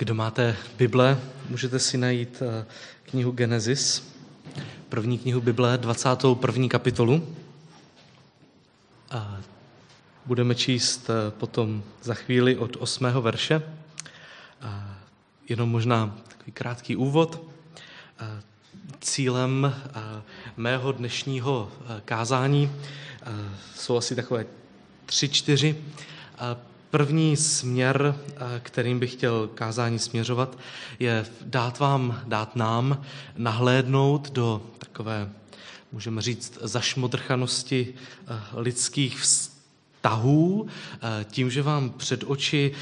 Kdo máte Bible, můžete si najít eh, knihu Genesis, první knihu Bible, 21. kapitolu. A budeme číst eh, potom za chvíli od 8. verše. A jenom možná takový krátký úvod. A cílem mého dnešního kázání jsou asi takové tři, čtyři. První směr, kterým bych chtěl kázání směřovat, je dát vám, dát nám nahlédnout do takové, můžeme říct, zašmodrchanosti lidských vztahů, tím, že vám před oči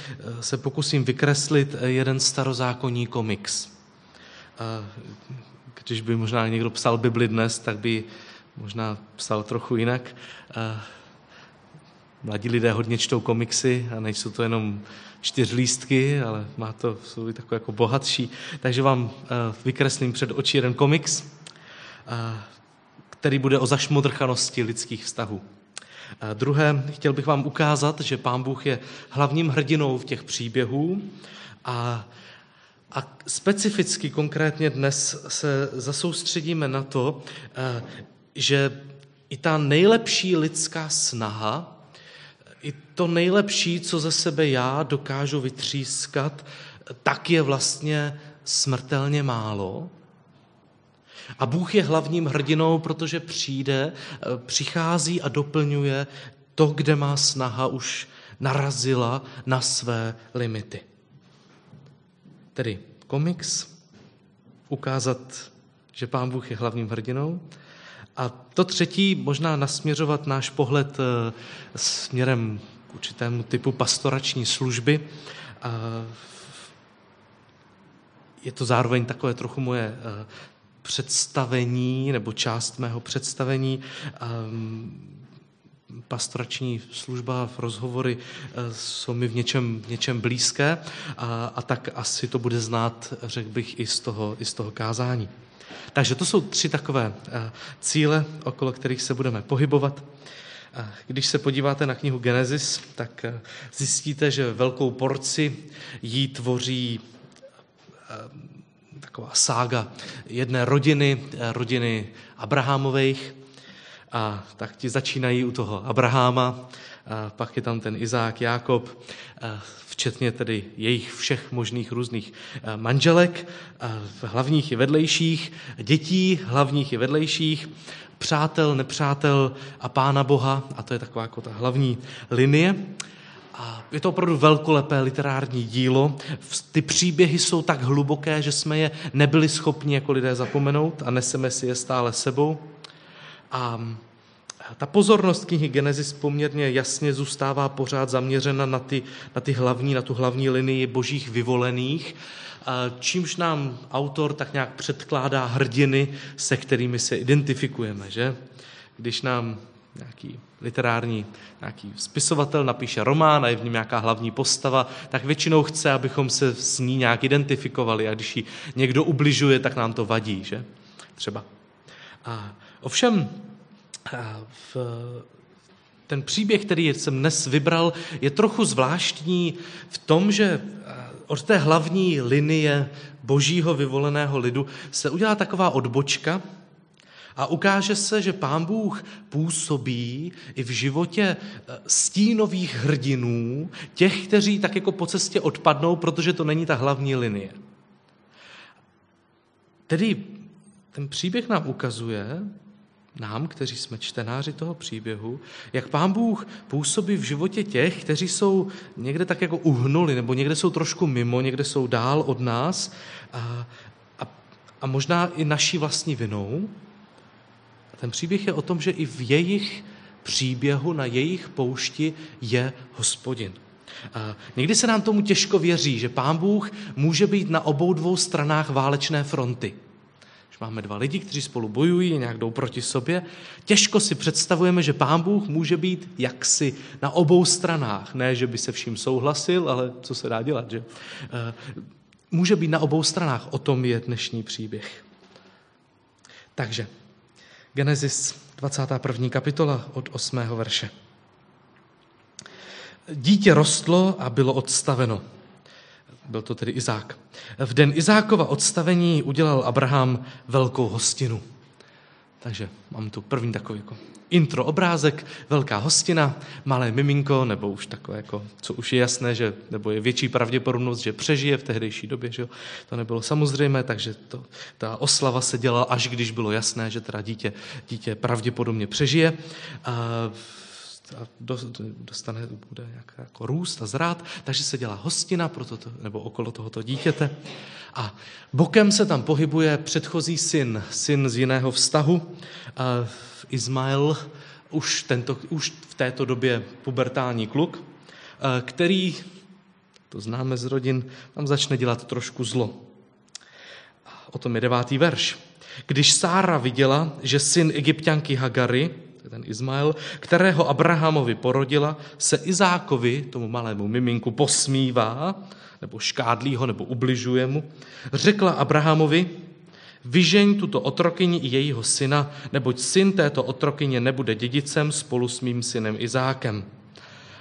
se pokusím vykreslit jeden starozákonní komiks. Když by možná někdo psal Bibli dnes, tak by možná psal trochu jinak. Mladí lidé hodně čtou komiksy a nejsou to jenom čtyřlístky, ale má to, jsou takové jako bohatší. Takže vám eh, vykreslím před oči jeden komiks, eh, který bude o zašmodrchanosti lidských vztahů. A druhé, chtěl bych vám ukázat, že Pán Bůh je hlavním hrdinou v těch příběhů a, a specificky konkrétně dnes se zasoustředíme na to, eh, že i ta nejlepší lidská snaha, i to nejlepší, co ze sebe já dokážu vytřískat, tak je vlastně smrtelně málo. A Bůh je hlavním hrdinou, protože přijde, přichází a doplňuje to, kde má snaha už narazila na své limity. Tedy komiks, ukázat, že Pán Bůh je hlavním hrdinou, a to třetí, možná nasměřovat náš pohled eh, směrem k určitému typu pastorační služby. Je to zároveň takové trochu moje eh, představení nebo část mého představení. Ehm, pastorační služba, v rozhovory eh, jsou mi v něčem, v něčem blízké a, a tak asi to bude znát, řekl bych, i z toho, i z toho kázání. Takže to jsou tři takové eh, cíle, okolo kterých se budeme pohybovat. Když se podíváte na knihu Genesis, tak eh, zjistíte, že velkou porci jí tvoří eh, taková sága jedné rodiny, rodiny Abrahamových. A tak ti začínají u toho Abraháma, pak je tam ten Izák, Jákob, včetně tedy jejich všech možných různých manželek, hlavních i vedlejších, dětí, hlavních i vedlejších, přátel, nepřátel a pána Boha, a to je taková jako ta hlavní linie. A je to opravdu velkolepé literární dílo. Ty příběhy jsou tak hluboké, že jsme je nebyli schopni jako lidé zapomenout a neseme si je stále sebou. A ta pozornost knihy Genesis poměrně jasně zůstává pořád zaměřena na ty, na ty hlavní, na tu hlavní linii božích vyvolených, čímž nám autor tak nějak předkládá hrdiny, se kterými se identifikujeme, že? Když nám nějaký literární nějaký spisovatel napíše román a je v něm nějaká hlavní postava, tak většinou chce, abychom se s ní nějak identifikovali a když ji někdo ubližuje, tak nám to vadí, že? Třeba. A ovšem v, ten příběh, který jsem dnes vybral, je trochu zvláštní v tom, že od té hlavní linie božího vyvoleného lidu se udělá taková odbočka a ukáže se, že pán Bůh působí i v životě e, stínových hrdinů, těch, kteří tak jako po cestě odpadnou, protože to není ta hlavní linie. Tedy ten příběh nám ukazuje, nám, kteří jsme čtenáři toho příběhu, jak pán Bůh působí v životě těch, kteří jsou někde tak jako uhnuli, nebo někde jsou trošku mimo, někde jsou dál od nás a, a, a možná i naší vlastní vinou. A ten příběh je o tom, že i v jejich příběhu, na jejich poušti je hospodin. A někdy se nám tomu těžko věří, že pán Bůh může být na obou dvou stranách válečné fronty – máme dva lidi, kteří spolu bojují, nějak jdou proti sobě, těžko si představujeme, že Pán Bůh může být jaksi na obou stranách. Ne, že by se vším souhlasil, ale co se dá dělat, že? Eh, může být na obou stranách. O tom je dnešní příběh. Takže Genesis 21. kapitola od 8. verše. Dítě rostlo a bylo odstaveno. Byl to tedy Izák. V den Izákova odstavení udělal Abraham velkou hostinu. Takže mám tu první takový jako intro obrázek, velká hostina, malé miminko, nebo už takové, jako, co už je jasné, že, nebo je větší pravděpodobnost, že přežije v tehdejší době, že jo? to nebylo samozřejmé, takže to, ta oslava se dělala, až když bylo jasné, že teda dítě, dítě pravděpodobně přežije. A, a dostane, bude nějak jako růst a zrát, takže se dělá hostina pro toto, nebo okolo tohoto dítěte. A bokem se tam pohybuje předchozí syn, syn z jiného vztahu, Izmael, už, tento, už v této době pubertální kluk, který, to známe z rodin, tam začne dělat trošku zlo. O tom je devátý verš. Když Sára viděla, že syn egyptianky Hagary, ten Izmael, kterého Abrahamovi porodila, se Izákovi, tomu malému miminku, posmívá, nebo škádlí ho, nebo ubližuje mu, řekla Abrahamovi, vyžeň tuto otrokyni i jejího syna, neboť syn této otrokyně nebude dědicem spolu s mým synem Izákem.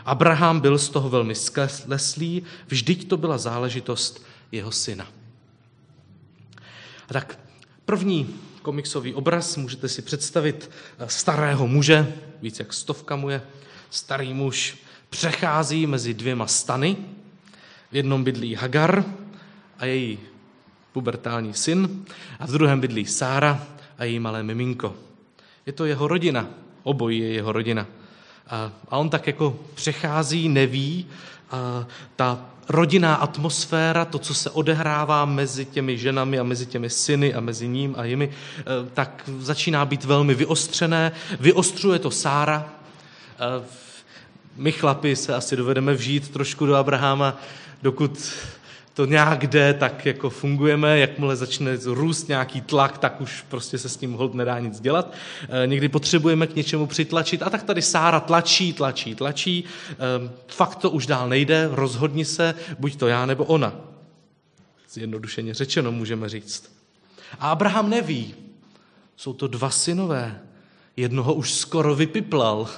Abraham byl z toho velmi skleslý, vždyť to byla záležitost jeho syna. A tak první komiksový obraz můžete si představit starého muže, víc jak stovka mu je, starý muž přechází mezi dvěma stany, v jednom bydlí Hagar a její pubertální syn a v druhém bydlí Sára a její malé miminko. Je to jeho rodina, obojí je jeho rodina. A, a on tak jako přechází, neví, a ta rodinná atmosféra, to, co se odehrává mezi těmi ženami a mezi těmi syny a mezi ním a jimi, e, tak začíná být velmi vyostřené. Vyostřuje to Sára. E, my chlapi se asi dovedeme vžít trošku do Abraháma, dokud to nějak jde, tak jako fungujeme, jakmile začne růst nějaký tlak, tak už prostě se s tím hold nedá nic dělat. E, někdy potřebujeme k něčemu přitlačit a tak tady Sára tlačí, tlačí, tlačí. E, fakt to už dál nejde, rozhodni se, buď to já nebo ona. Zjednodušeně řečeno můžeme říct. A Abraham neví. Jsou to dva synové. Jednoho už skoro vypiplal.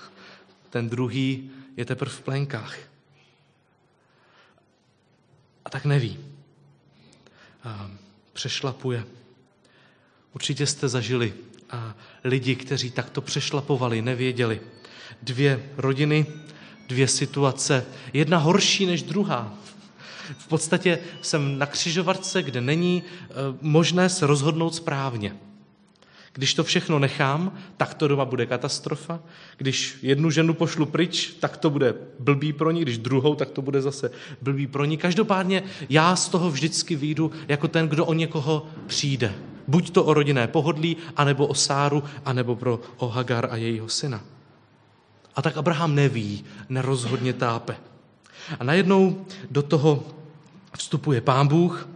Ten druhý je teprve v plenkách tak neví. A přešlapuje. Určitě jste zažili a lidi, kteří takto přešlapovali, nevěděli. Dvě rodiny, dvě situace, jedna horší než druhá. V podstatě jsem na křižovatce, kde není e, možné se rozhodnout správně. Když to všechno nechám, tak to doma bude katastrofa. Když jednu ženu pošlu pryč, tak to bude blbý pro ní, když druhou, tak to bude zase blbý pro ní. Každopádně já z toho vždycky výjdu jako ten, kdo o někoho přijde. Buď to o rodinné pohodlí, anebo o Sáru, anebo pro o Hagar a jejího syna. A tak Abraham neví, nerozhodně tápe. A najednou do toho vstupuje pán Bůh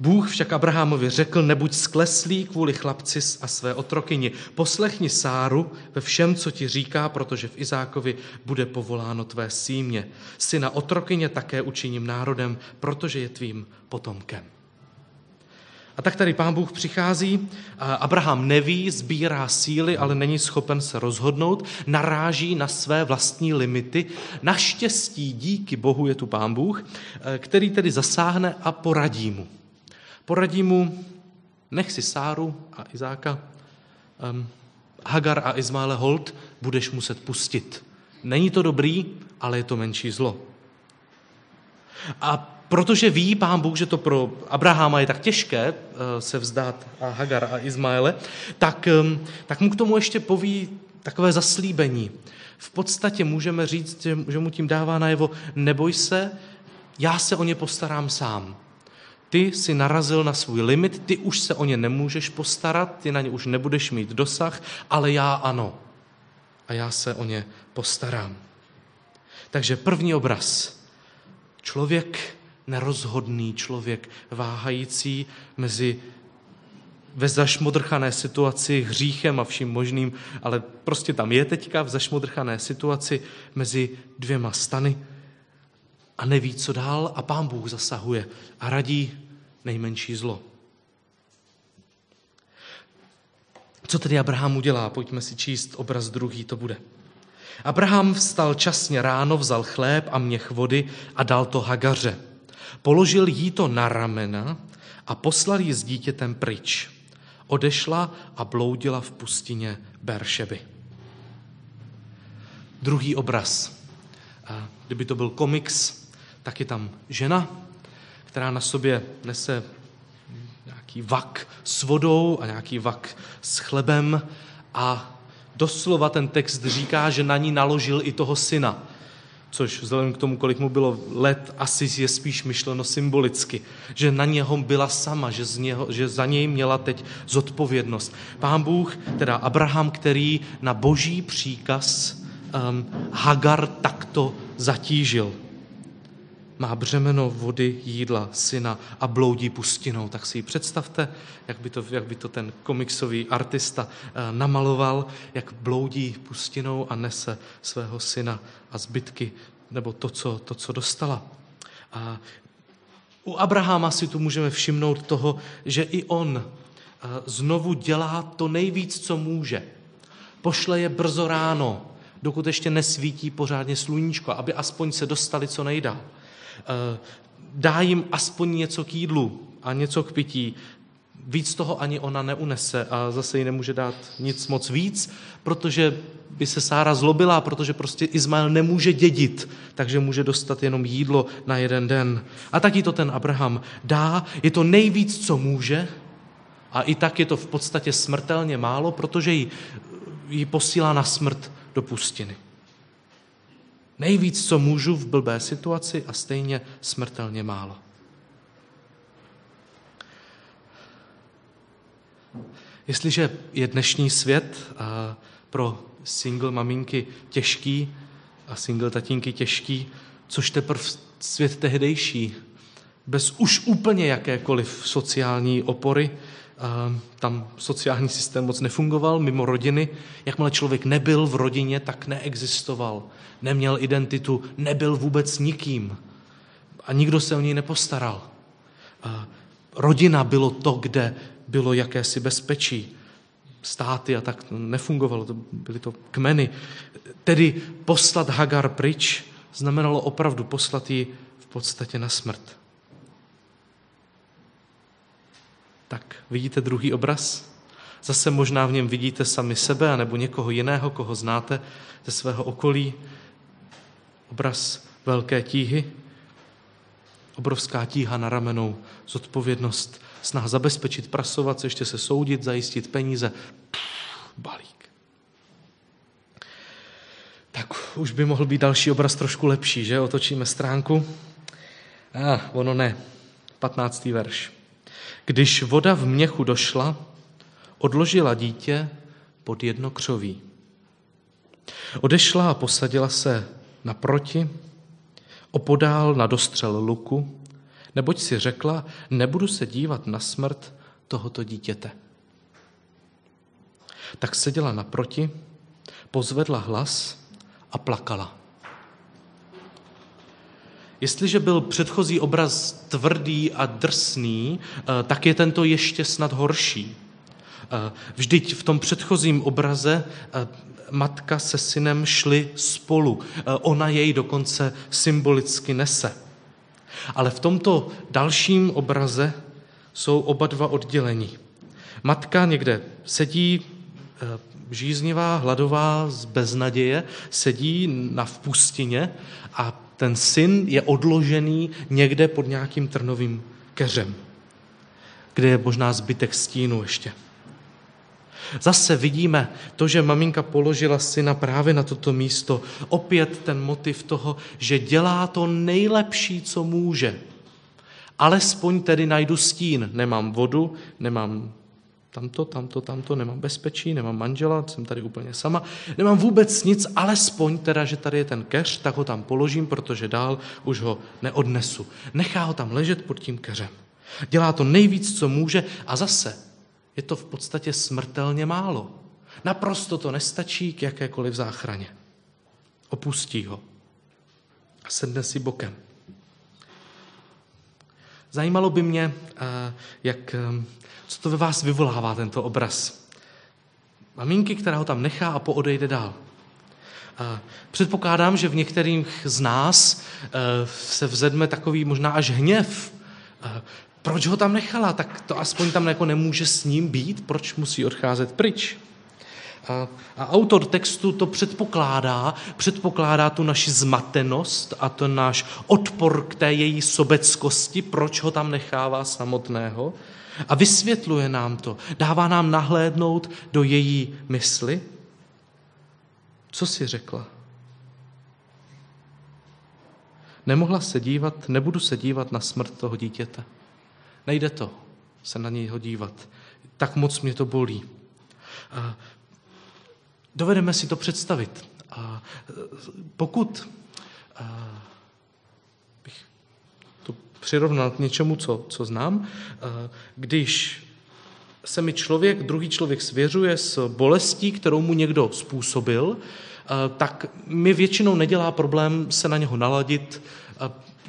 Bůh však Abrahamovi řekl, nebuď skleslý kvůli chlapci a své otrokyni. Poslechni Sáru ve všem, co ti říká, protože v Izákovi bude povoláno tvé símě. Syna otrokyně také učiním národem, protože je tvým potomkem. A tak tady pán Bůh přichází, Abraham neví, sbírá síly, ale není schopen se rozhodnout, naráží na své vlastní limity. Naštěstí díky Bohu je tu pán Bůh, který tedy zasáhne a poradí mu. Poradí mu, nech si Sáru a Izáka, um, Hagar a Izmaele Holt budeš muset pustit. Není to dobrý, ale je to menší zlo. A protože ví pán Bůh, že to pro Abraháma je tak těžké uh, se vzdát a Hagar a Izmaele, tak, tak mu k tomu ještě poví takové zaslíbení. V podstatě můžeme říct, že mu tím dává najevo, neboj se, já se o ně postarám sám. Ty si narazil na svůj limit, ty už se o ně nemůžeš postarat, ty na ně už nebudeš mít dosah, ale já ano. A já se o ně postarám. Takže první obraz. Člověk nerozhodný, člověk váhající mezi ve zašmodrchané situaci hříchem a vším možným, ale prostě tam je teďka v zašmodrchané situaci mezi dvěma stany a neví, co dál a pán Bůh zasahuje a radí nejmenší zlo. Co tedy Abraham udělá? Pojďme si číst obraz druhý, to bude. Abraham vstal časně ráno, vzal chléb a měch vody a dal to Hagaře. Položil jí to na ramena a poslal ji s dítětem pryč. Odešla a bloudila v pustině Beršeby. Druhý obraz. Kdyby to byl komiks, tak je tam žena, která na sobě nese nějaký vak s vodou a nějaký vak s chlebem a doslova ten text říká, že na ní naložil i toho syna, což vzhledem k tomu, kolik mu bylo let, asi je spíš myšleno symbolicky, že na něho byla sama, že, z něho, že za něj měla teď zodpovědnost. Pán Bůh, teda Abraham, který na boží příkaz um, Hagar takto zatížil má břemeno vody, jídla, syna a bloudí pustinou. Tak si ji představte, jak by to, jak by to ten komiksový artista eh, namaloval, jak bloudí pustinou a nese svého syna a zbytky, nebo to, co, to, co dostala. A u Abrahama si tu můžeme všimnout toho, že i on eh, znovu dělá to nejvíc, co může. Pošle je brzo ráno, dokud ještě nesvítí pořádně sluníčko, aby aspoň se dostali co nejdál. Eh, dá jim aspoň něco k jídlu a něco k pití. Víc toho ani ona neunese a zase jí nemůže dát nic moc víc, protože by se Sára zlobila, protože prostě Izmael nemůže dědit, takže může dostat jenom jídlo na jeden den. A taky to ten Abraham dá, je to nejvíc, co může, a i tak je to v podstatě smrtelně málo, protože ji, ji posílá na smrt do pustiny. Nejvíc, co můžu v blbé situaci a stejně smrtelně málo. Jestliže je dnešní svět pro single maminky těžký a single tatínky těžký, což teprve svět tehdejší, bez už úplně jakékoliv sociální opory, tam sociální systém moc nefungoval, mimo rodiny. Jakmile člověk nebyl v rodině, tak neexistoval. Neměl identitu, nebyl vůbec nikým. A nikdo se o něj nepostaral. Rodina bylo to, kde bylo jakési bezpečí. Státy a tak nefungovalo, byly to kmeny. Tedy poslat Hagar pryč znamenalo opravdu poslat ji v podstatě na smrt. Tak vidíte druhý obraz? Zase možná v něm vidíte sami sebe nebo někoho jiného, koho znáte ze svého okolí. Obraz velké tíhy, obrovská tíha na ramenou, zodpovědnost, snaha zabezpečit, prasovat ještě se soudit, zajistit peníze. Balík. Tak už by mohl být další obraz trošku lepší, že? Otočíme stránku. A, ah, ono ne. 15. verš. Když voda v měchu došla, odložila dítě pod jedno křoví. Odešla a posadila se naproti, opodál na dostřel luku, neboť si řekla, nebudu se dívat na smrt tohoto dítěte. Tak seděla naproti, pozvedla hlas a plakala. Jestliže byl předchozí obraz tvrdý a drsný, eh, tak je tento ještě snad horší. Eh, vždyť v tom předchozím obraze eh, matka se synem šli spolu. Ona jej dokonce symbolicky nese. Ale v tomto dalším obraze jsou oba dva oddělení. Matka někde sedí žíznivá, hladová, z beznaděje, sedí na v pustině a ten syn je odložený někde pod nějakým trnovým keřem, kde je možná zbytek stínu ještě. Zase vidíme to, že maminka položila syna právě na toto místo. Opět ten motiv toho, že dělá to nejlepší, co může. Alespoň tedy najdu stín. Nemám vodu, nemám tamto, tamto, tamto, nemám bezpečí, nemám manžela, jsem tady úplně sama, nemám vůbec nic, alespoň teda, že tady je ten keř, tak ho tam položím, protože dál už ho neodnesu. Nechá ho tam ležet pod tím keřem. Dělá to nejvíc, co může a zase je to v podstatě smrtelně málo. Naprosto to nestačí k jakékoliv záchraně. Opustí ho a sedne si bokem. Zajímalo by mě, eh, jak eh, co to ve vás vyvolává, tento obraz? Maminky, která ho tam nechá a poodejde dál. Předpokládám, že v některých z nás se vzedme takový možná až hněv. Proč ho tam nechala? Tak to aspoň tam jako nemůže s ním být? Proč musí odcházet pryč? A, a autor textu to předpokládá, předpokládá tu naši zmatenost a ten náš odpor k té její sobeckosti, proč ho tam nechává samotného. A vysvětluje nám to, dává nám nahlédnout do její mysli. Co si řekla? Nemohla se dívat, nebudu se dívat na smrt toho dítěte. Nejde to se na něj dívat. Tak moc mě to bolí. A dovedeme si to představit. A pokud a, bych to přirovnal k něčemu, co, co znám, a, když se mi člověk, druhý člověk svěřuje s bolestí, kterou mu někdo způsobil, tak mi většinou nedělá problém se na něho naladit,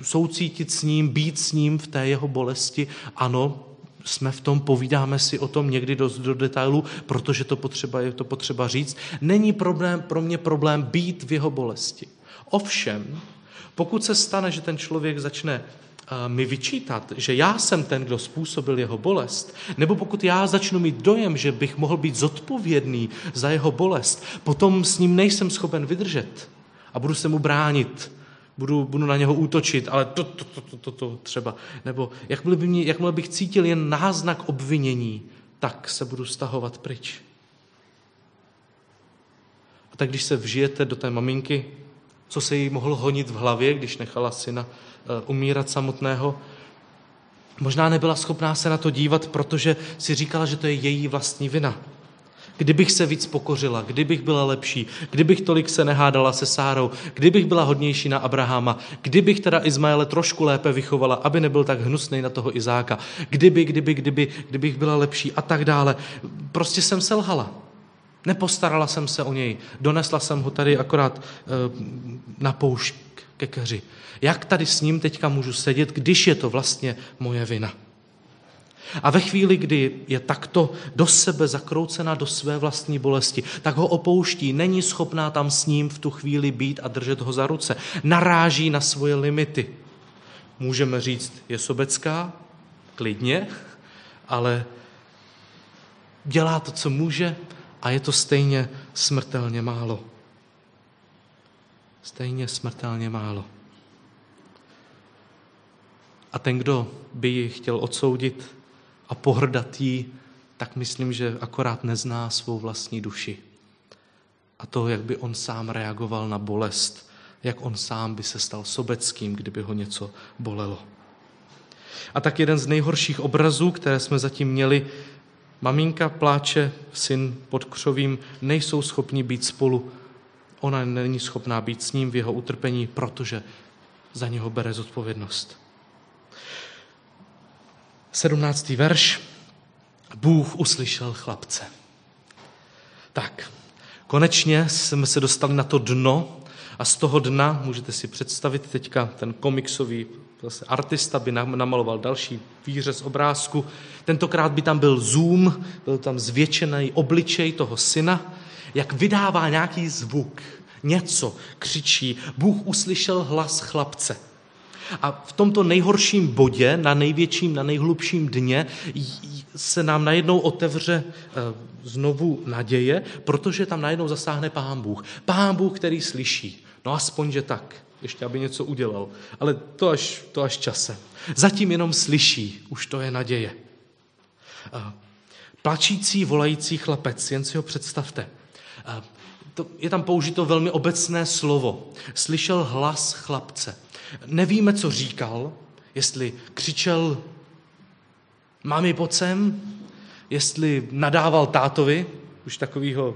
soucítit s ním, být s ním v té jeho bolesti. Ano, jsme v tom, povídáme si o tom někdy dost do detailu, protože to potřeba, je to potřeba říct. Není problém, pro mě problém být v jeho bolesti. Ovšem, pokud se stane, že ten člověk začne mi vyčítat, že já jsem ten, kdo způsobil jeho bolest, nebo pokud já začnu mít dojem, že bych mohl být zodpovědný za jeho bolest, potom s ním nejsem schopen vydržet a budu se mu bránit, budu, budu na něho útočit, ale to, to, to, to, to, to třeba. Nebo jakmile, by mě, jakmile bych cítil jen náznak obvinění, tak se budu stahovat pryč. A tak když se vžijete do té maminky, co se jí mohlo honit v hlavě, když nechala syna eh, umírat samotného, možná nebyla schopná se na to dívat, protože si říkala, že to je její vlastní vina. Kdybych se víc pokořila, kdybych byla lepší, kdybych tolik se nehádala se Sárou, kdybych byla hodnější na Abrahama, kdybych teda Izmaele trošku lépe vychovala, aby nebyl tak hnusný na toho Izáka, kdyby, kdyby, kdyby, kdybych byla lepší a tak dále. Prostě jsem selhala. Nepostarala jsem se o něj. Donesla jsem ho tady akorát e, na poušť ke keři. Jak tady s ním teďka můžu sedět, když je to vlastně moje vina? A ve chvíli, kdy je takto do sebe zakroucená do své vlastní bolesti, tak ho opouští, není schopná tam s ním v tu chvíli být a držet ho za ruce. Naráží na svoje limity. Můžeme říct, je sobecká, klidně, ale dělá to, co může a je to stejně smrtelně málo. Stejně smrtelně málo. A ten, kdo by ji chtěl odsoudit, a pohrdat jí, tak myslím, že akorát nezná svou vlastní duši. A to, jak by on sám reagoval na bolest, jak on sám by se stal sobeckým, kdyby ho něco bolelo. A tak jeden z nejhorších obrazů, které jsme zatím měli, maminka pláče, syn pod křovím, nejsou schopni být spolu. Ona není schopná být s ním v jeho utrpení, protože za něho bere zodpovědnost. 17. verš. Bůh uslyšel chlapce. Tak, konečně jsme se dostali na to dno a z toho dna, můžete si představit teďka ten komiksový zase artista by namaloval další výřez obrázku. Tentokrát by tam byl zoom, byl tam zvětšený obličej toho syna, jak vydává nějaký zvuk, něco, křičí. Bůh uslyšel hlas chlapce. A v tomto nejhorším bodě, na největším, na nejhlubším dně, se nám najednou otevře eh, znovu naděje, protože tam najednou zasáhne Pán Bůh. Pán Bůh, který slyší. No aspoň, že tak. Ještě, aby něco udělal. Ale to až, to až časem. Zatím jenom slyší. Už to je naděje. Eh, plačící, volající chlapec, jen si ho představte. Eh, to, je tam použito velmi obecné slovo. Slyšel hlas chlapce. Nevíme, co říkal, jestli křičel mami pod sem, jestli nadával tátovi, už takovýho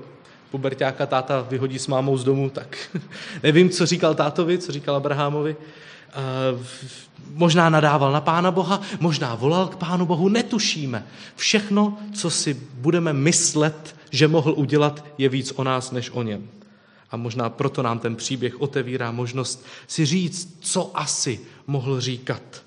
pubertáka táta vyhodí s mámou z domu, tak nevím, co říkal tátovi, co říkal Abrahamovi. Možná nadával na Pána Boha, možná volal k Pánu Bohu, netušíme. Všechno, co si budeme myslet, že mohl udělat, je víc o nás než o něm. A možná proto nám ten příběh otevírá možnost si říct, co asi mohl říkat.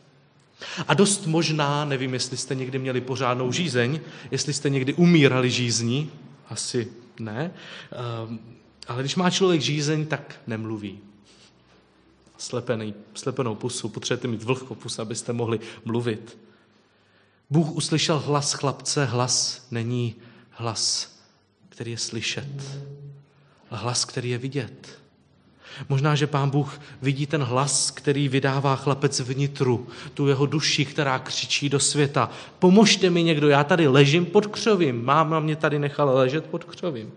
A dost možná, nevím, jestli jste někdy měli pořádnou žízeň, jestli jste někdy umírali žízní, asi ne, ehm, Ale když má člověk žízeň, tak nemluví. Slepený, slepenou pusu, potřebujete mít vlhkou pusu, abyste mohli mluvit. Bůh uslyšel hlas chlapce, hlas není hlas, který je slyšet, hlas, který je vidět. Možná, že pán Bůh vidí ten hlas, který vydává chlapec vnitru, tu jeho duši, která křičí do světa. Pomožte mi někdo, já tady ležím pod křovím. Máma mě tady nechala ležet pod křovím.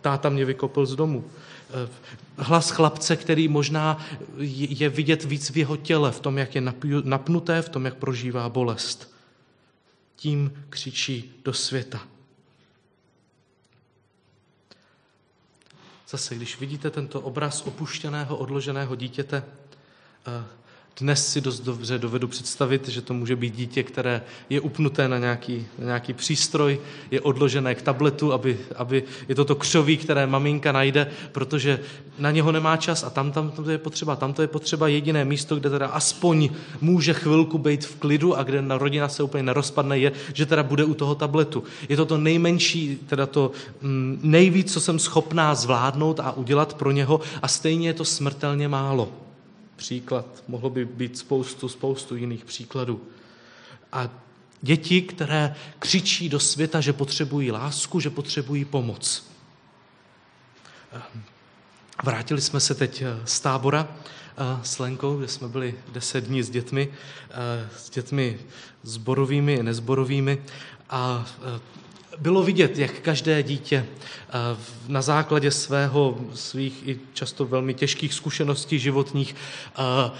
Táta mě vykopl z domu. E, hlas chlapce, který možná je vidět víc v jeho těle, v tom, jak je napnuté, v tom, jak prožívá bolest. Tím křičí do světa. Zase, když vidíte tento obraz opuštěného, odloženého dítěte, eh, dnes si dost dobře dovedu představit, že to může být dítě, které je upnuté na nějaký, na nějaký přístroj, je odložené k tabletu, aby, aby je to to křoví, které maminka najde, protože na něho nemá čas a tam, tam, tam to je potřeba. Tam to je potřeba jediné místo, kde teda aspoň může chvilku být v klidu a kde na rodina se úplně nerozpadne, je, že teda bude u toho tabletu. Je to to nejmenší, teda to mm, nejvíc, co jsem schopná zvládnout a udělat pro něho a stejně je to smrtelně málo příklad. Mohlo by být spoustu, spoustu jiných příkladů. A děti, které křičí do světa, že potřebují lásku, že potřebují pomoc. Vrátili jsme se teď z tábora eh, s Lenkou, kde jsme byli deset dní s dětmi, eh, s dětmi zborovými i nezborovými a eh, bylo vidět, jak každé dítě eh, na základě svého, svých i často velmi těžkých zkušeností životních eh,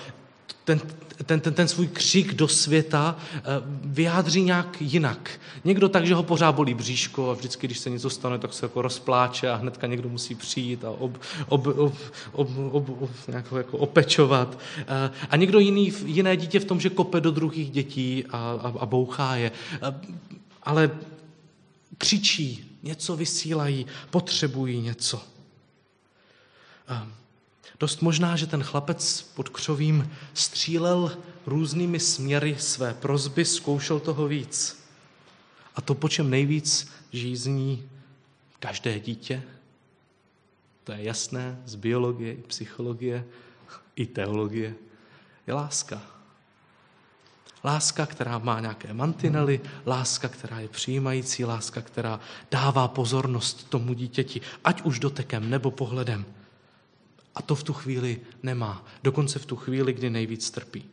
ten, ten, ten, ten svůj křik do světa eh, vyjádří nějak jinak. Někdo tak, že ho pořád bolí bříško a vždycky, když se něco stane, tak se jako rozpláče a hnedka někdo musí přijít a ob, ob, ob, ob, ob, ob, nějak jako opečovat. A někdo jiný, jiné dítě v tom, že kope do druhých dětí a, a, a bouchá je. Ale křičí, něco vysílají, potřebují něco. Dost možná, že ten chlapec pod křovím střílel různými směry své prozby, zkoušel toho víc. A to, po čem nejvíc žízní každé dítě, to je jasné z biologie, psychologie, i teologie, je láska. Láska, která má nějaké mantinely, láska, která je přijímající, láska, která dává pozornost tomu dítěti, ať už dotekem nebo pohledem. A to v tu chvíli nemá. Dokonce v tu chvíli, kdy nejvíc trpí.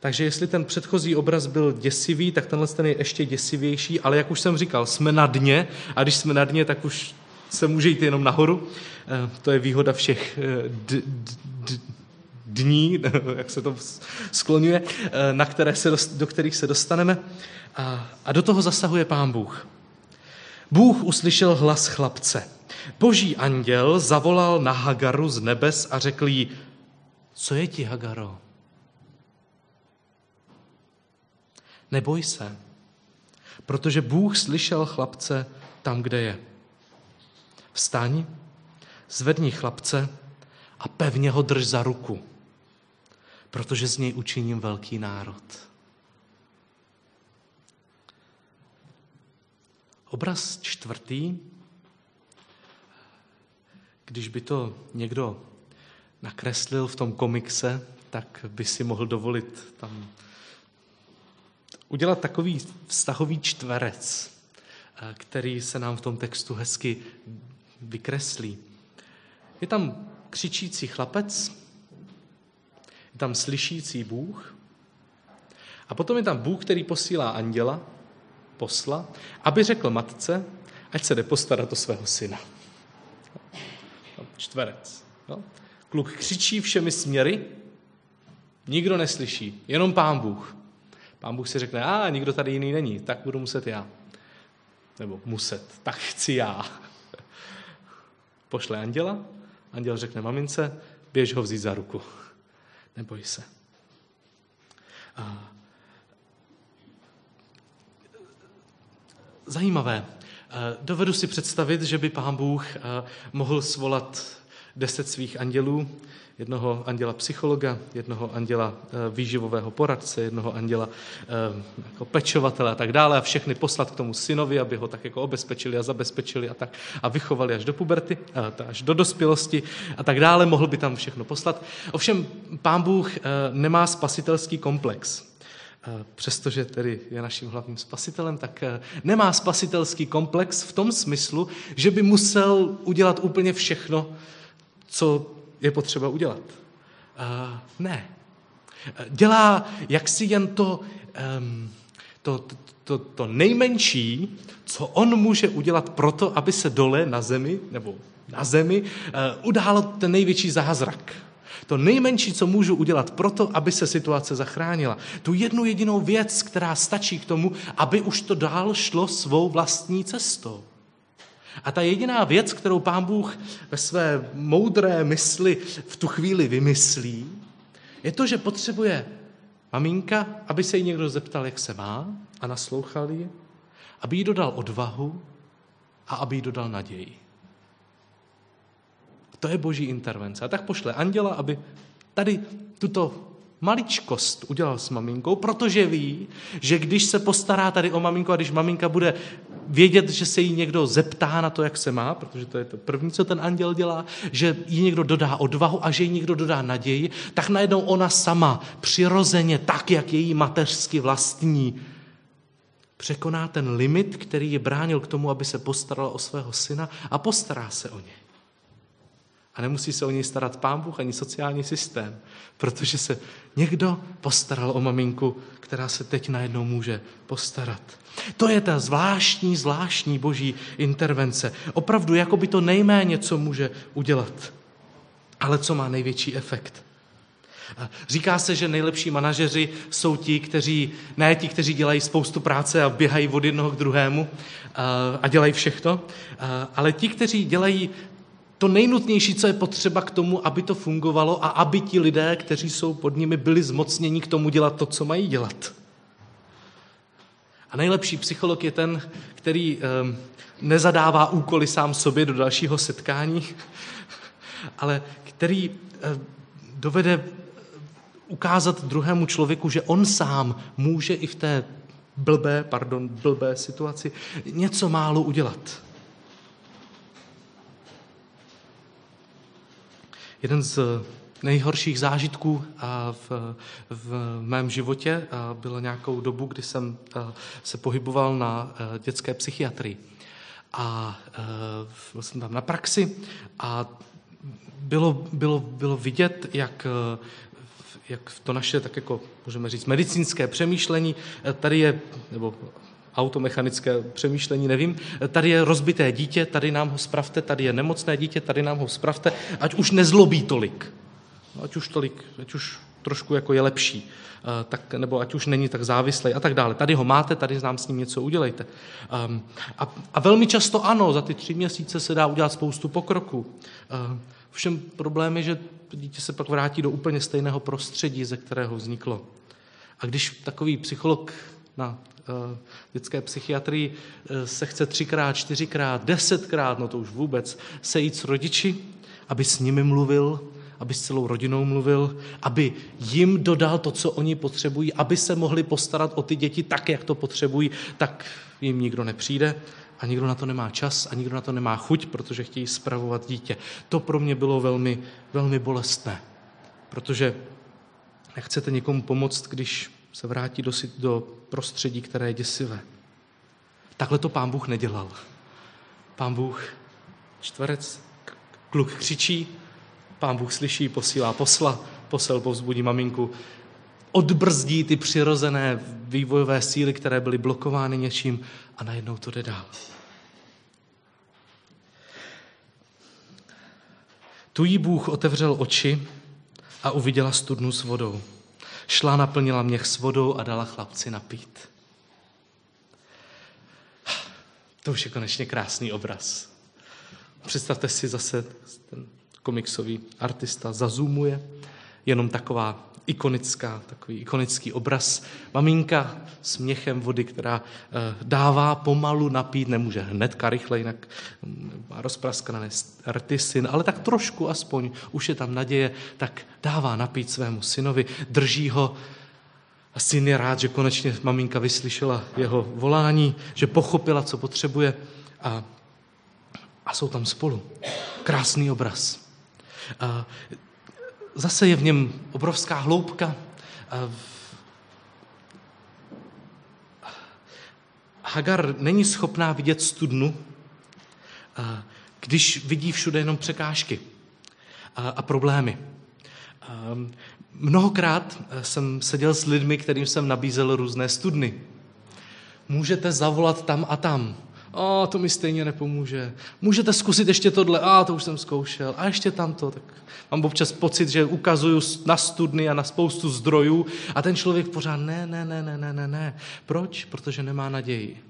Takže jestli ten předchozí obraz byl děsivý, tak tenhle ten je ještě děsivější, ale jak už jsem říkal, jsme na dně a když jsme na dně, tak už se může jít jenom nahoru. Eh, to je výhoda všech eh, dní, jak se to skloňuje, eh, na které se, do kterých se dostaneme. A, a do toho zasahuje pán Bůh. Bůh uslyšel hlas chlapce. Boží anděl zavolal na Hagaru z nebes a řekl jí, co je ti, Hagaro? Neboj se, protože Bůh slyšel chlapce tam, kde je. Vstaň, zvedni chlapce a pevně ho drž za ruku protože z něj učiním velký národ. Obraz čtvrtý, když by to někdo nakreslil v tom komikse, tak by si mohl dovolit tam udělat takový vztahový čtverec, který se nám v tom textu hezky vykreslí. Je tam křičící chlapec, tam slyšící Bůh a potom je tam Bůh, který posílá anděla, posla, aby řekl matce, ať se jde postarat o svého syna. Čtverec. No. Kluk křičí všemi směry, nikdo neslyší, jenom pán Bůh. Pán Bůh si řekne, a nikdo tady jiný není, tak budu muset já. Nebo muset, tak chci já. Pošle anděla, anděl řekne mamince, běž ho vzít za ruku neboj se. A zajímavé. Dovedu si představit, že by pán Bůh mohl svolat deset svých andělů, jednoho anděla psychologa, jednoho anděla eh, výživového poradce, jednoho anděla eh, jako pečovatele a tak dále a všechny poslat k tomu synovi, aby ho tak jako obezpečili a zabezpečili a tak a vychovali až do puberty, až do dospělosti a tak dále, mohl by tam všechno poslat. Ovšem pán Bůh nemá spasitelský komplex. Přestože tedy je naším hlavním spasitelem, tak nemá spasitelský komplex v tom smyslu, že by musel udělat úplně všechno, co je potřeba udělat. Uh, ne. Dělá jaksi jen to, um, to, to, to, to nejmenší, co on může udělat proto, aby se dole na zemi, nebo na zemi, uh, udál ten největší zázrak. To nejmenší, co můžu udělat proto, aby se situace zachránila. Tu jednu jedinou věc, která stačí k tomu, aby už to dál šlo svou vlastní cestou. A ta jediná věc, kterou pán Bůh ve své moudré mysli v tu chvíli vymyslí, je to, že potřebuje maminka, aby se jí někdo zeptal, jak se má a naslouchal jí, aby jí dodal odvahu a aby jí dodal naději. To je boží intervence. A tak pošle anděla, aby tady tuto maličkost udělal s maminkou, protože ví, že když se postará tady o maminku a když maminka bude vědět, že se jí někdo zeptá na to, jak se má, protože to je to první, co ten anděl dělá, že jí někdo dodá odvahu a že jí někdo dodá naději, tak najednou ona sama přirozeně, tak, jak její mateřsky vlastní, překoná ten limit, který je bránil k tomu, aby se postarala o svého syna a postará se o něj. A nemusí se o něj starat pán Bůh ani sociální systém, protože se někdo postaral o maminku, která se teď najednou může postarat. To je ta zvláštní, zvláštní boží intervence. Opravdu jako by to nejméně, co může udělat. Ale co má největší efekt? Říká se, že nejlepší manažeři jsou ti, kteří, ne ti, kteří dělají spoustu práce a běhají od jednoho k druhému a dělají všechno, ale ti, kteří dělají to nejnutnější, co je potřeba k tomu, aby to fungovalo a aby ti lidé, kteří jsou pod nimi, byli zmocněni k tomu dělat to, co mají dělat. A nejlepší psycholog je ten, který um, nezadává úkoly sám sobě do dalšího setkání, ale který um, dovede ukázat druhému člověku, že on sám může i v té blbé, pardon, blbé situaci něco málo udělat. Jeden z nejhorších zážitků v, v mém životě bylo nějakou dobu, kdy jsem se pohyboval na dětské psychiatrii. A byl jsem tam na praxi a bylo, bylo, bylo vidět, jak jak to naše, tak jako můžeme říct, medicínské přemýšlení, tady je, nebo automechanické přemýšlení, nevím. Tady je rozbité dítě, tady nám ho spravte, tady je nemocné dítě, tady nám ho spravte, ať už nezlobí tolik. Ať už tolik, ať už trošku jako je lepší, eh, tak, nebo ať už není tak závislý a tak dále. Tady ho máte, tady nám s ním něco udělejte. Um, a, a velmi často ano, za ty tři měsíce se dá udělat spoustu pokroku. Uh, všem problém je, že dítě se pak vrátí do úplně stejného prostředí, ze kterého vzniklo. A když takový psycholog na Eh, dětské psychiatrii eh, se chce třikrát, čtyřikrát, desetkrát, no to už vůbec, sejít s rodiči, aby s nimi mluvil, aby s celou rodinou mluvil, aby jim dodal to, co oni potřebují, aby se mohli postarat o ty děti tak, jak to potřebují, tak jim nikdo nepřijde a nikdo na to nemá čas a nikdo na to nemá chuť, protože chtějí spravovat dítě. To pro mě bylo velmi, velmi bolestné, protože nechcete někomu pomoct, když se vrátí do, do prostředí, které je děsivé. Takhle to pán Bůh nedělal. Pán Bůh, čtverec, kluk křičí, pán Bůh slyší, posílá posla, posel povzbudí maminku, odbrzdí ty přirozené vývojové síly, které byly blokovány něčím a najednou to jde dál. Tu jí Bůh otevřel oči a uviděla studnu s vodou. Šla, naplnila měch s vodou a dala chlapci napít. To už je konečně krásný obraz. Představte si zase, ten komiksový artista zazumuje, jenom taková ikonická, takový ikonický obraz. Maminka s měchem vody, která eh, dává pomalu napít, nemůže hnedka rychle, jinak mm, má rozpraskané rty syn, ale tak trošku aspoň, už je tam naděje, tak dává napít svému synovi, drží ho a syn je rád, že konečně maminka vyslyšela jeho volání, že pochopila, co potřebuje a, a jsou tam spolu. Krásný obraz. A zase je v něm obrovská hloubka. Hagar není schopná vidět studnu, když vidí všude jenom překážky a problémy. Mnohokrát jsem seděl s lidmi, kterým jsem nabízel různé studny. Můžete zavolat tam a tam a to mi stejně nepomůže. Můžete zkusit ještě tohle, a to už jsem zkoušel, a ještě tamto. Tak mám občas pocit, že ukazuju na studny a na spoustu zdrojů a ten člověk pořád ne, ne, ne, ne, ne, ne, ne. Proč? Protože nemá naději.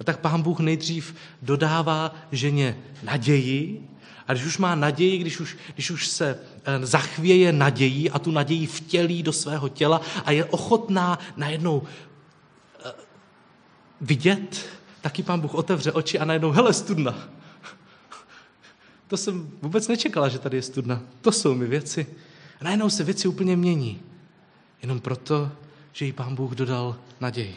A tak pán Bůh nejdřív dodává ženě naději, a když už má naději, když už, když už se eh, zachvěje nadějí a tu naději vtělí do svého těla a je ochotná najednou eh, vidět, taky pán Bůh otevře oči a najednou, hele, studna. To jsem vůbec nečekala, že tady je studna. To jsou mi věci. A najednou se věci úplně mění. Jenom proto, že jí pán Bůh dodal naději.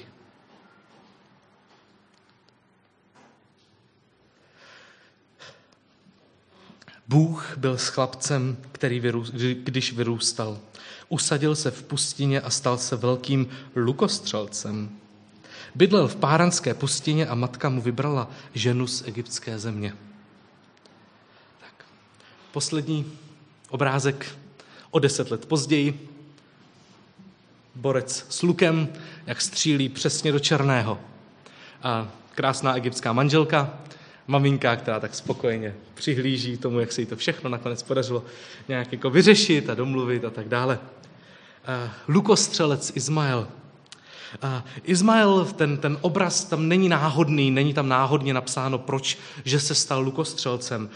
Bůh byl s chlapcem, který vyrůst, když vyrůstal. Usadil se v pustině a stal se velkým lukostřelcem. Bydlel v páranské pustině a matka mu vybrala ženu z egyptské země. Tak. Poslední obrázek o deset let později. Borec s lukem, jak střílí přesně do černého. A krásná egyptská manželka, maminka, která tak spokojeně přihlíží tomu, jak se jí to všechno nakonec podařilo nějak jako vyřešit a domluvit a tak dále. Lukostřelec Izmael Izmael, ten, ten obraz tam není náhodný, není tam náhodně napsáno, proč, že se stal lukostřelcem.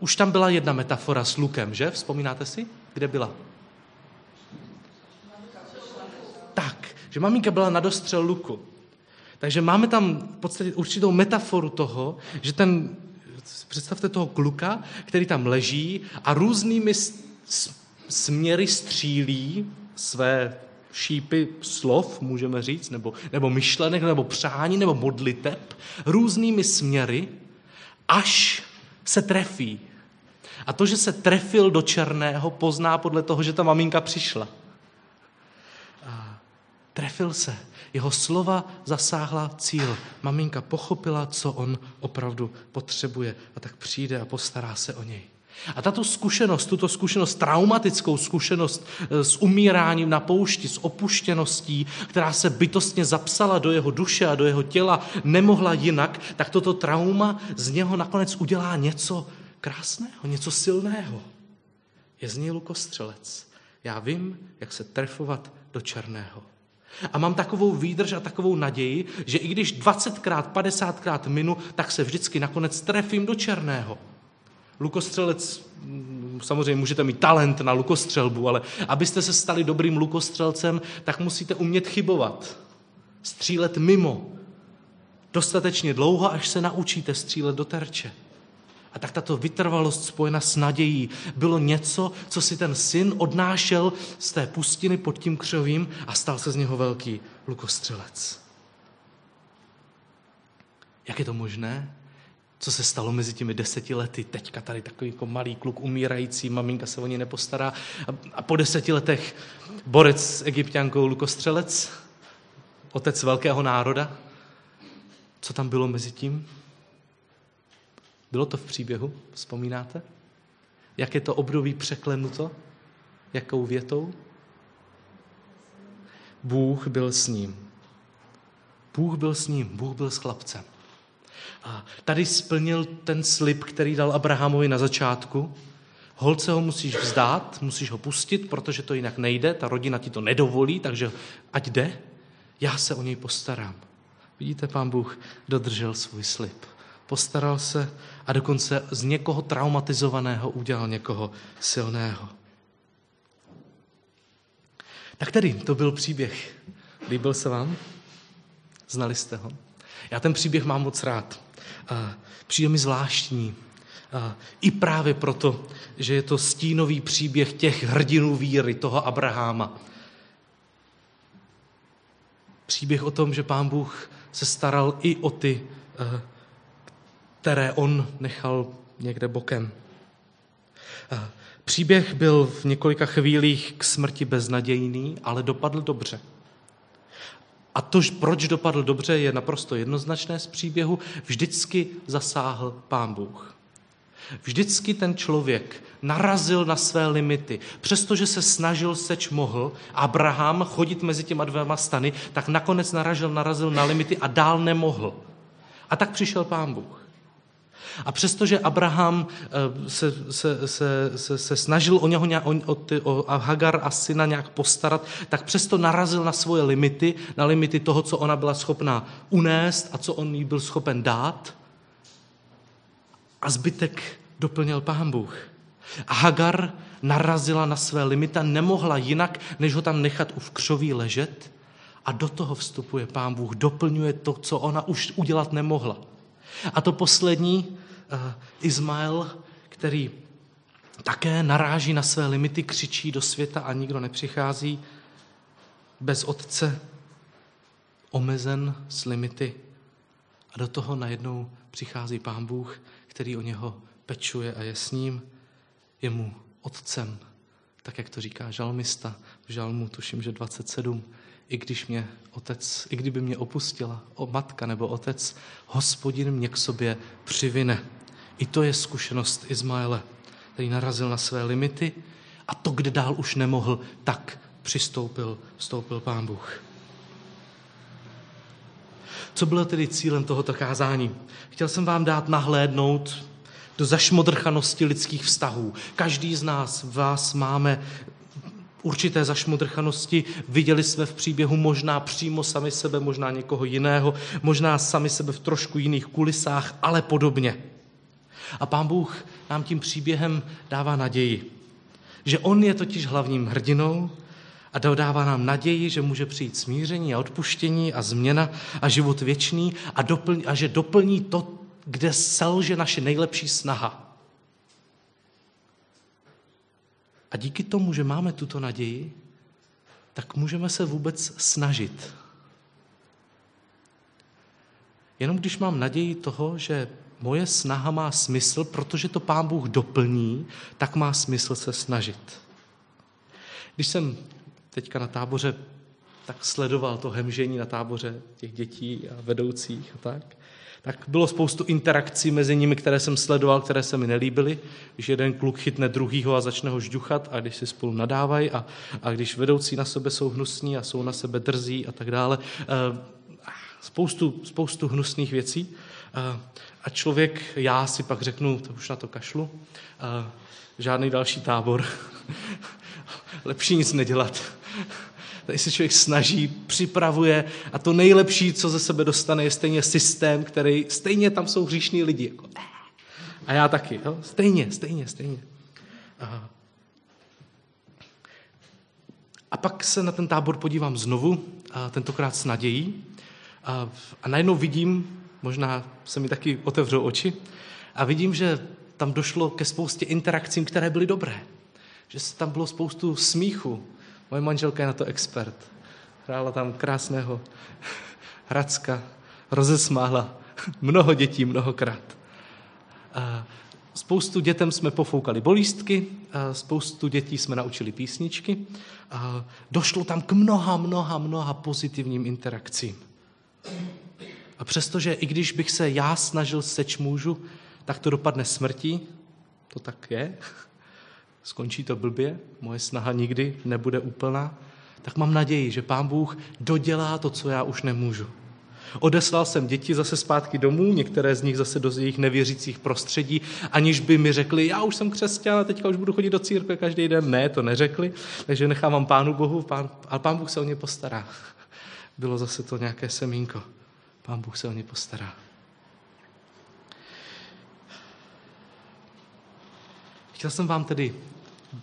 Už tam byla jedna metafora s lukem, že? Vzpomínáte si? Kde byla? Tak, že maminka byla na dostřel luku. Takže máme tam v podstatě určitou metaforu toho, že ten, představte toho kluka, který tam leží a různými směry střílí své šípy slov, můžeme říct, nebo, nebo myšlenek, nebo přání, nebo modliteb, různými směry, až se trefí. A to, že se trefil do černého, pozná podle toho, že ta maminka přišla. A trefil se. Jeho slova zasáhla cíl. Maminka pochopila, co on opravdu potřebuje a tak přijde a postará se o něj. A tato zkušenost, tuto zkušenost, traumatickou zkušenost eh, s umíráním na poušti, s opuštěností, která se bytostně zapsala do jeho duše a do jeho těla, nemohla jinak, tak toto trauma z něho nakonec udělá něco krásného, něco silného. Je z něj lukostřelec. Já vím, jak se trefovat do černého. A mám takovou výdrž a takovou naději, že i když 20krát, 50krát minu, tak se vždycky nakonec trefím do černého. Lukostřelec, mm, samozřejmě můžete mít talent na lukostřelbu, ale abyste se stali dobrým lukostřelcem, tak musíte umět chybovat. Střílet mimo. Dostatečně dlouho, až se naučíte střílet do terče. A tak tato vytrvalost spojena s nadějí bylo něco, co si ten syn odnášel z té pustiny pod tím křovím a stal se z něho velký lukostřelec. Jak je to možné? Co se stalo mezi těmi deseti lety. Teďka tady takový jako malý kluk umírající, maminka se o něj nepostará. A, po deseti letech borec s egyptiankou Lukostřelec, otec velkého národa. Co tam bylo mezi tím? Bylo to v příběhu, vzpomínáte? Jak je to období překlenuto? Jakou větou? Bůh byl s ním. Bůh byl s ním, Bůh byl s chlapcem. A tady splnil ten slib, který dal Abrahamovi na začátku. Holce ho musíš vzdát, musíš ho pustit, protože to jinak nejde, ta rodina ti to nedovolí, takže ať jde, já se o něj postarám. Vidíte, pán Bůh dodržel svůj slib. Postaral se a dokonce z někoho traumatizovaného udělal někoho silného. Tak tedy, to byl příběh. Líbil se vám? Znali jste ho? Já ten příběh mám moc rád. Přijde mi zvláštní. I právě proto, že je to stínový příběh těch hrdinů víry, toho Abraháma. Příběh o tom, že pán Bůh se staral i o ty, eh, které on nechal někde bokem. Eh, příběh byl v několika chvílích k smrti beznadějný, ale dopadl dobře. A to, proč dopadl dobře, je naprosto jednoznačné z příběhu. Vždycky zasáhl pán Bůh. Vždycky ten člověk narazil na své limity. Přestože se snažil, seč mohl, Abraham chodit mezi těma dvěma stany, tak nakonec narazil, narazil na limity a dál nemohl. A tak přišel pán Bůh. A přestože Abraham eh, se, se, se, se, se snažil o něho o, o, ty, o Hagar a syna nějak postarat, tak přesto narazil na svoje limity, na limity toho, co ona byla schopná unést a co on jí byl schopen dát. A zbytek doplnil pán Bůh. A Hagar narazila na své limity a nemohla jinak, než ho tam nechat u vkřoví ležet. A do toho vstupuje pán Bůh, doplňuje to, co ona už udělat nemohla. A to poslední, uh, Izmael, který také naráží na své limity, křičí do světa a nikdo nepřichází, bez otce, omezen s limity. A do toho najednou přichází pán Bůh, který o něho pečuje a je s ním, je mu otcem, tak jak to říká žalmista v žalmu, tuším, že 27. I když mě otec, i kdyby mě opustila o matka nebo otec, hospodin mě k sobě přivine. I to je zkušenost Izmaele, který narazil na své limity a to, kde dál už nemohl, tak přistoupil, vstoupil pán Bůh. Co bylo tedy cílem tohoto kázání? Chtěl jsem vám dát nahlédnout do zašmodrchanosti lidských vztahů. Každý z nás, vás máme určité zašmodrchanosti, viděli jsme v příběhu možná přímo sami sebe, možná někoho jiného, možná sami sebe v trošku jiných kulisách, ale podobně. A pán Bůh nám tím příběhem dává naději, že on je totiž hlavním hrdinou a dodává nám naději, že může přijít smíření a odpuštění a změna a život věčný a, doplň, a že doplní to, kde selže naše nejlepší snaha. A díky tomu, že máme tuto naději, tak můžeme se vůbec snažit. Jenom když mám naději toho, že moje snaha má smysl, protože to Pán Bůh doplní, tak má smysl se snažit. Když jsem teďka na táboře tak sledoval to hemžení na táboře těch dětí a vedoucích a tak, tak bylo spoustu interakcí mezi nimi, které jsem sledoval, které se mi nelíbily. Když jeden kluk chytne druhýho a začne ho žduchat a když si spolu nadávají a, a když vedoucí na sebe jsou hnusní a jsou na sebe drzí a tak dále. Eh, spoustu, spoustu hnusných věcí. Eh, a člověk, já si pak řeknu, to už na to kašlu, eh, žádný další tábor. Lepší nic nedělat. Tady se člověk snaží, připravuje a to nejlepší, co ze sebe dostane, je stejně systém, který, stejně tam jsou hříšní lidi. Jako, a já taky. Jo? Stejně, stejně, stejně. A, a pak se na ten tábor podívám znovu, a tentokrát s nadějí. A, a najednou vidím, možná se mi taky otevřou oči, a vidím, že tam došlo ke spoustě interakcím, které byly dobré. Že tam bylo spoustu smíchu, Moje manželka je na to expert. Hrála tam krásného Hracka, rozesmála mnoho dětí mnohokrát. A spoustu dětem jsme pofoukali bolístky, a spoustu dětí jsme naučili písničky. A došlo tam k mnoha, mnoha, mnoha pozitivním interakcím. A přestože i když bych se já snažil seč můžu, tak to dopadne smrtí, to tak je, skončí to blbě, moje snaha nikdy nebude úplná, tak mám naději, že Pán Bůh dodělá to, co já už nemůžu. Odeslal jsem děti zase zpátky domů, některé z nich zase do jejich nevěřících prostředí, aniž by mi řekli, já už jsem křesťan a teďka už budu chodit do církve každý den. Ne, to neřekli, takže nechávám Pánu Bohu, pán, ale Pán Bůh se o ně postará. Bylo zase to nějaké semínko. Pán Bůh se o ně postará. Chtěl jsem vám tedy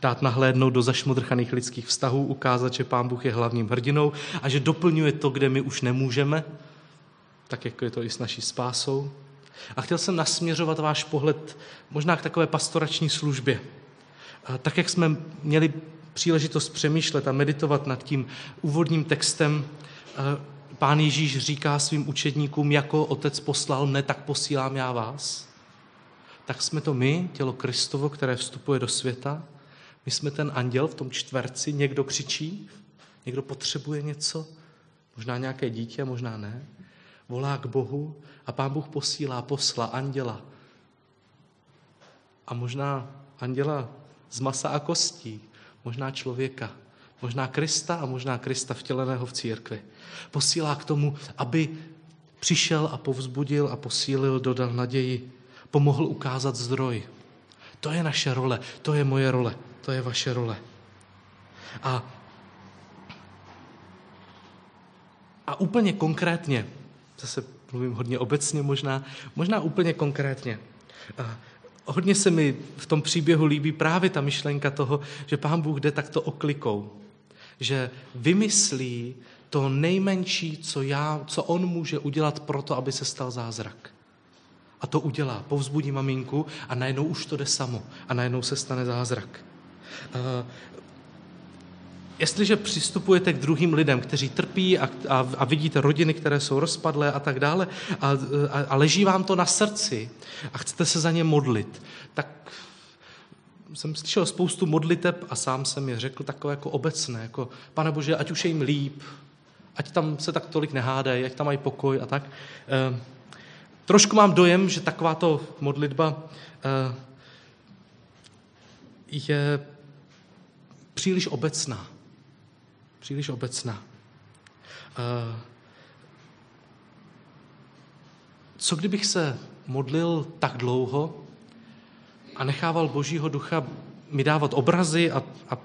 dát nahlédnout do zašmodrchaných lidských vztahů, ukázat, že Pán Bůh je hlavním hrdinou a že doplňuje to, kde my už nemůžeme, tak jako je to i s naší spásou. A chtěl jsem nasměřovat váš pohled možná k takové pastorační službě. A tak, jak jsme měli příležitost přemýšlet a meditovat nad tím úvodním textem, pán Ježíš říká svým učedníkům, jako otec poslal mne, tak posílám já vás. Tak jsme to my, tělo Kristovo, které vstupuje do světa. My jsme ten anděl v tom čtverci, někdo křičí, někdo potřebuje něco, možná nějaké dítě, možná ne. Volá k Bohu a pán Bůh posílá posla, anděla. A možná anděla z masa a kostí, možná člověka, možná Krista a možná Krista vtěleného v církvi. Posílá k tomu, aby přišel a povzbudil a posílil, dodal naději, pomohl ukázat zdroj. To je naše role, to je moje role, to je vaše role. A, a úplně konkrétně, zase mluvím hodně obecně možná, možná úplně konkrétně. A hodně se mi v tom příběhu líbí právě ta myšlenka toho, že Pán Bůh jde takto oklikou. Že vymyslí to nejmenší, co, já, co on může udělat pro to, aby se stal zázrak. A to udělá, povzbudí maminku a najednou už to jde samo a najednou se stane zázrak. Jestliže přistupujete k druhým lidem, kteří trpí a, a, a vidíte rodiny, které jsou rozpadlé a tak dále, a, a, a leží vám to na srdci a chcete se za ně modlit, tak jsem slyšel spoustu modliteb a sám jsem je řekl takové jako obecné, jako pane Bože, ať už je jim líp, ať tam se tak tolik nehádají, ať tam mají pokoj a tak. E, trošku mám dojem, že takováto modlitba e, je příliš obecná příliš obecná. Co kdybych se modlil tak dlouho a nechával Božího ducha mi dávat obrazy a, a,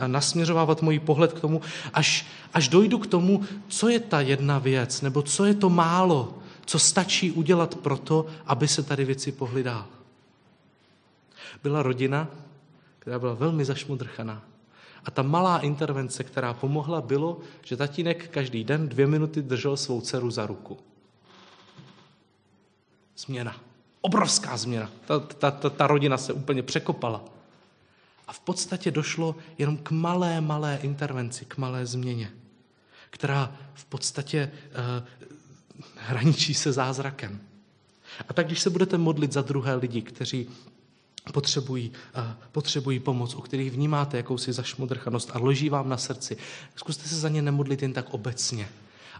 a nasměřovávat můj pohled k tomu, až, až dojdu k tomu, co je ta jedna věc, nebo co je to málo, co stačí udělat proto, aby se tady věci pohly dál. Byla rodina, která byla velmi zašmudrchaná. A ta malá intervence, která pomohla, bylo, že tatínek každý den dvě minuty držel svou dceru za ruku. Změna. Obrovská změna. Ta, ta, ta, ta rodina se úplně překopala. A v podstatě došlo jenom k malé, malé intervenci, k malé změně, která v podstatě uh, hraničí se zázrakem. A tak, když se budete modlit za druhé lidi, kteří potřebují, uh, potřebují pomoc, u kterých vnímáte jakousi zašmodrchanost a loží vám na srdci. Zkuste se za ně nemodlit jen tak obecně,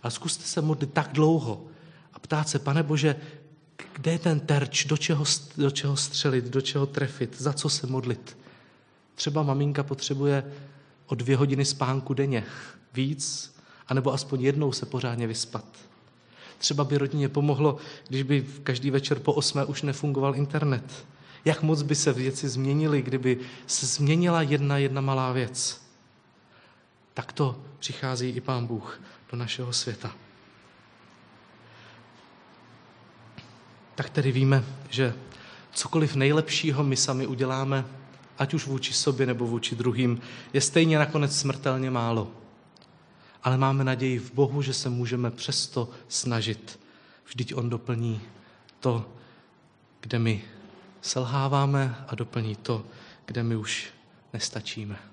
ale zkuste se modlit tak dlouho a ptát se, pane Bože, kde je ten terč, do čeho, do čeho střelit, do čeho trefit, za co se modlit. Třeba maminka potřebuje o dvě hodiny spánku denně víc, anebo aspoň jednou se pořádně vyspat. Třeba by rodině pomohlo, když by každý večer po osmé už nefungoval internet jak moc by se věci změnily, kdyby se změnila jedna jedna malá věc. Tak to přichází i Pán Bůh do našeho světa. Tak tedy víme, že cokoliv nejlepšího my sami uděláme, ať už vůči sobě nebo vůči druhým, je stejně nakonec smrtelně málo. Ale máme naději v Bohu, že se můžeme přesto snažit. Vždyť On doplní to, kde my selháváme a doplní to, kde my už nestačíme.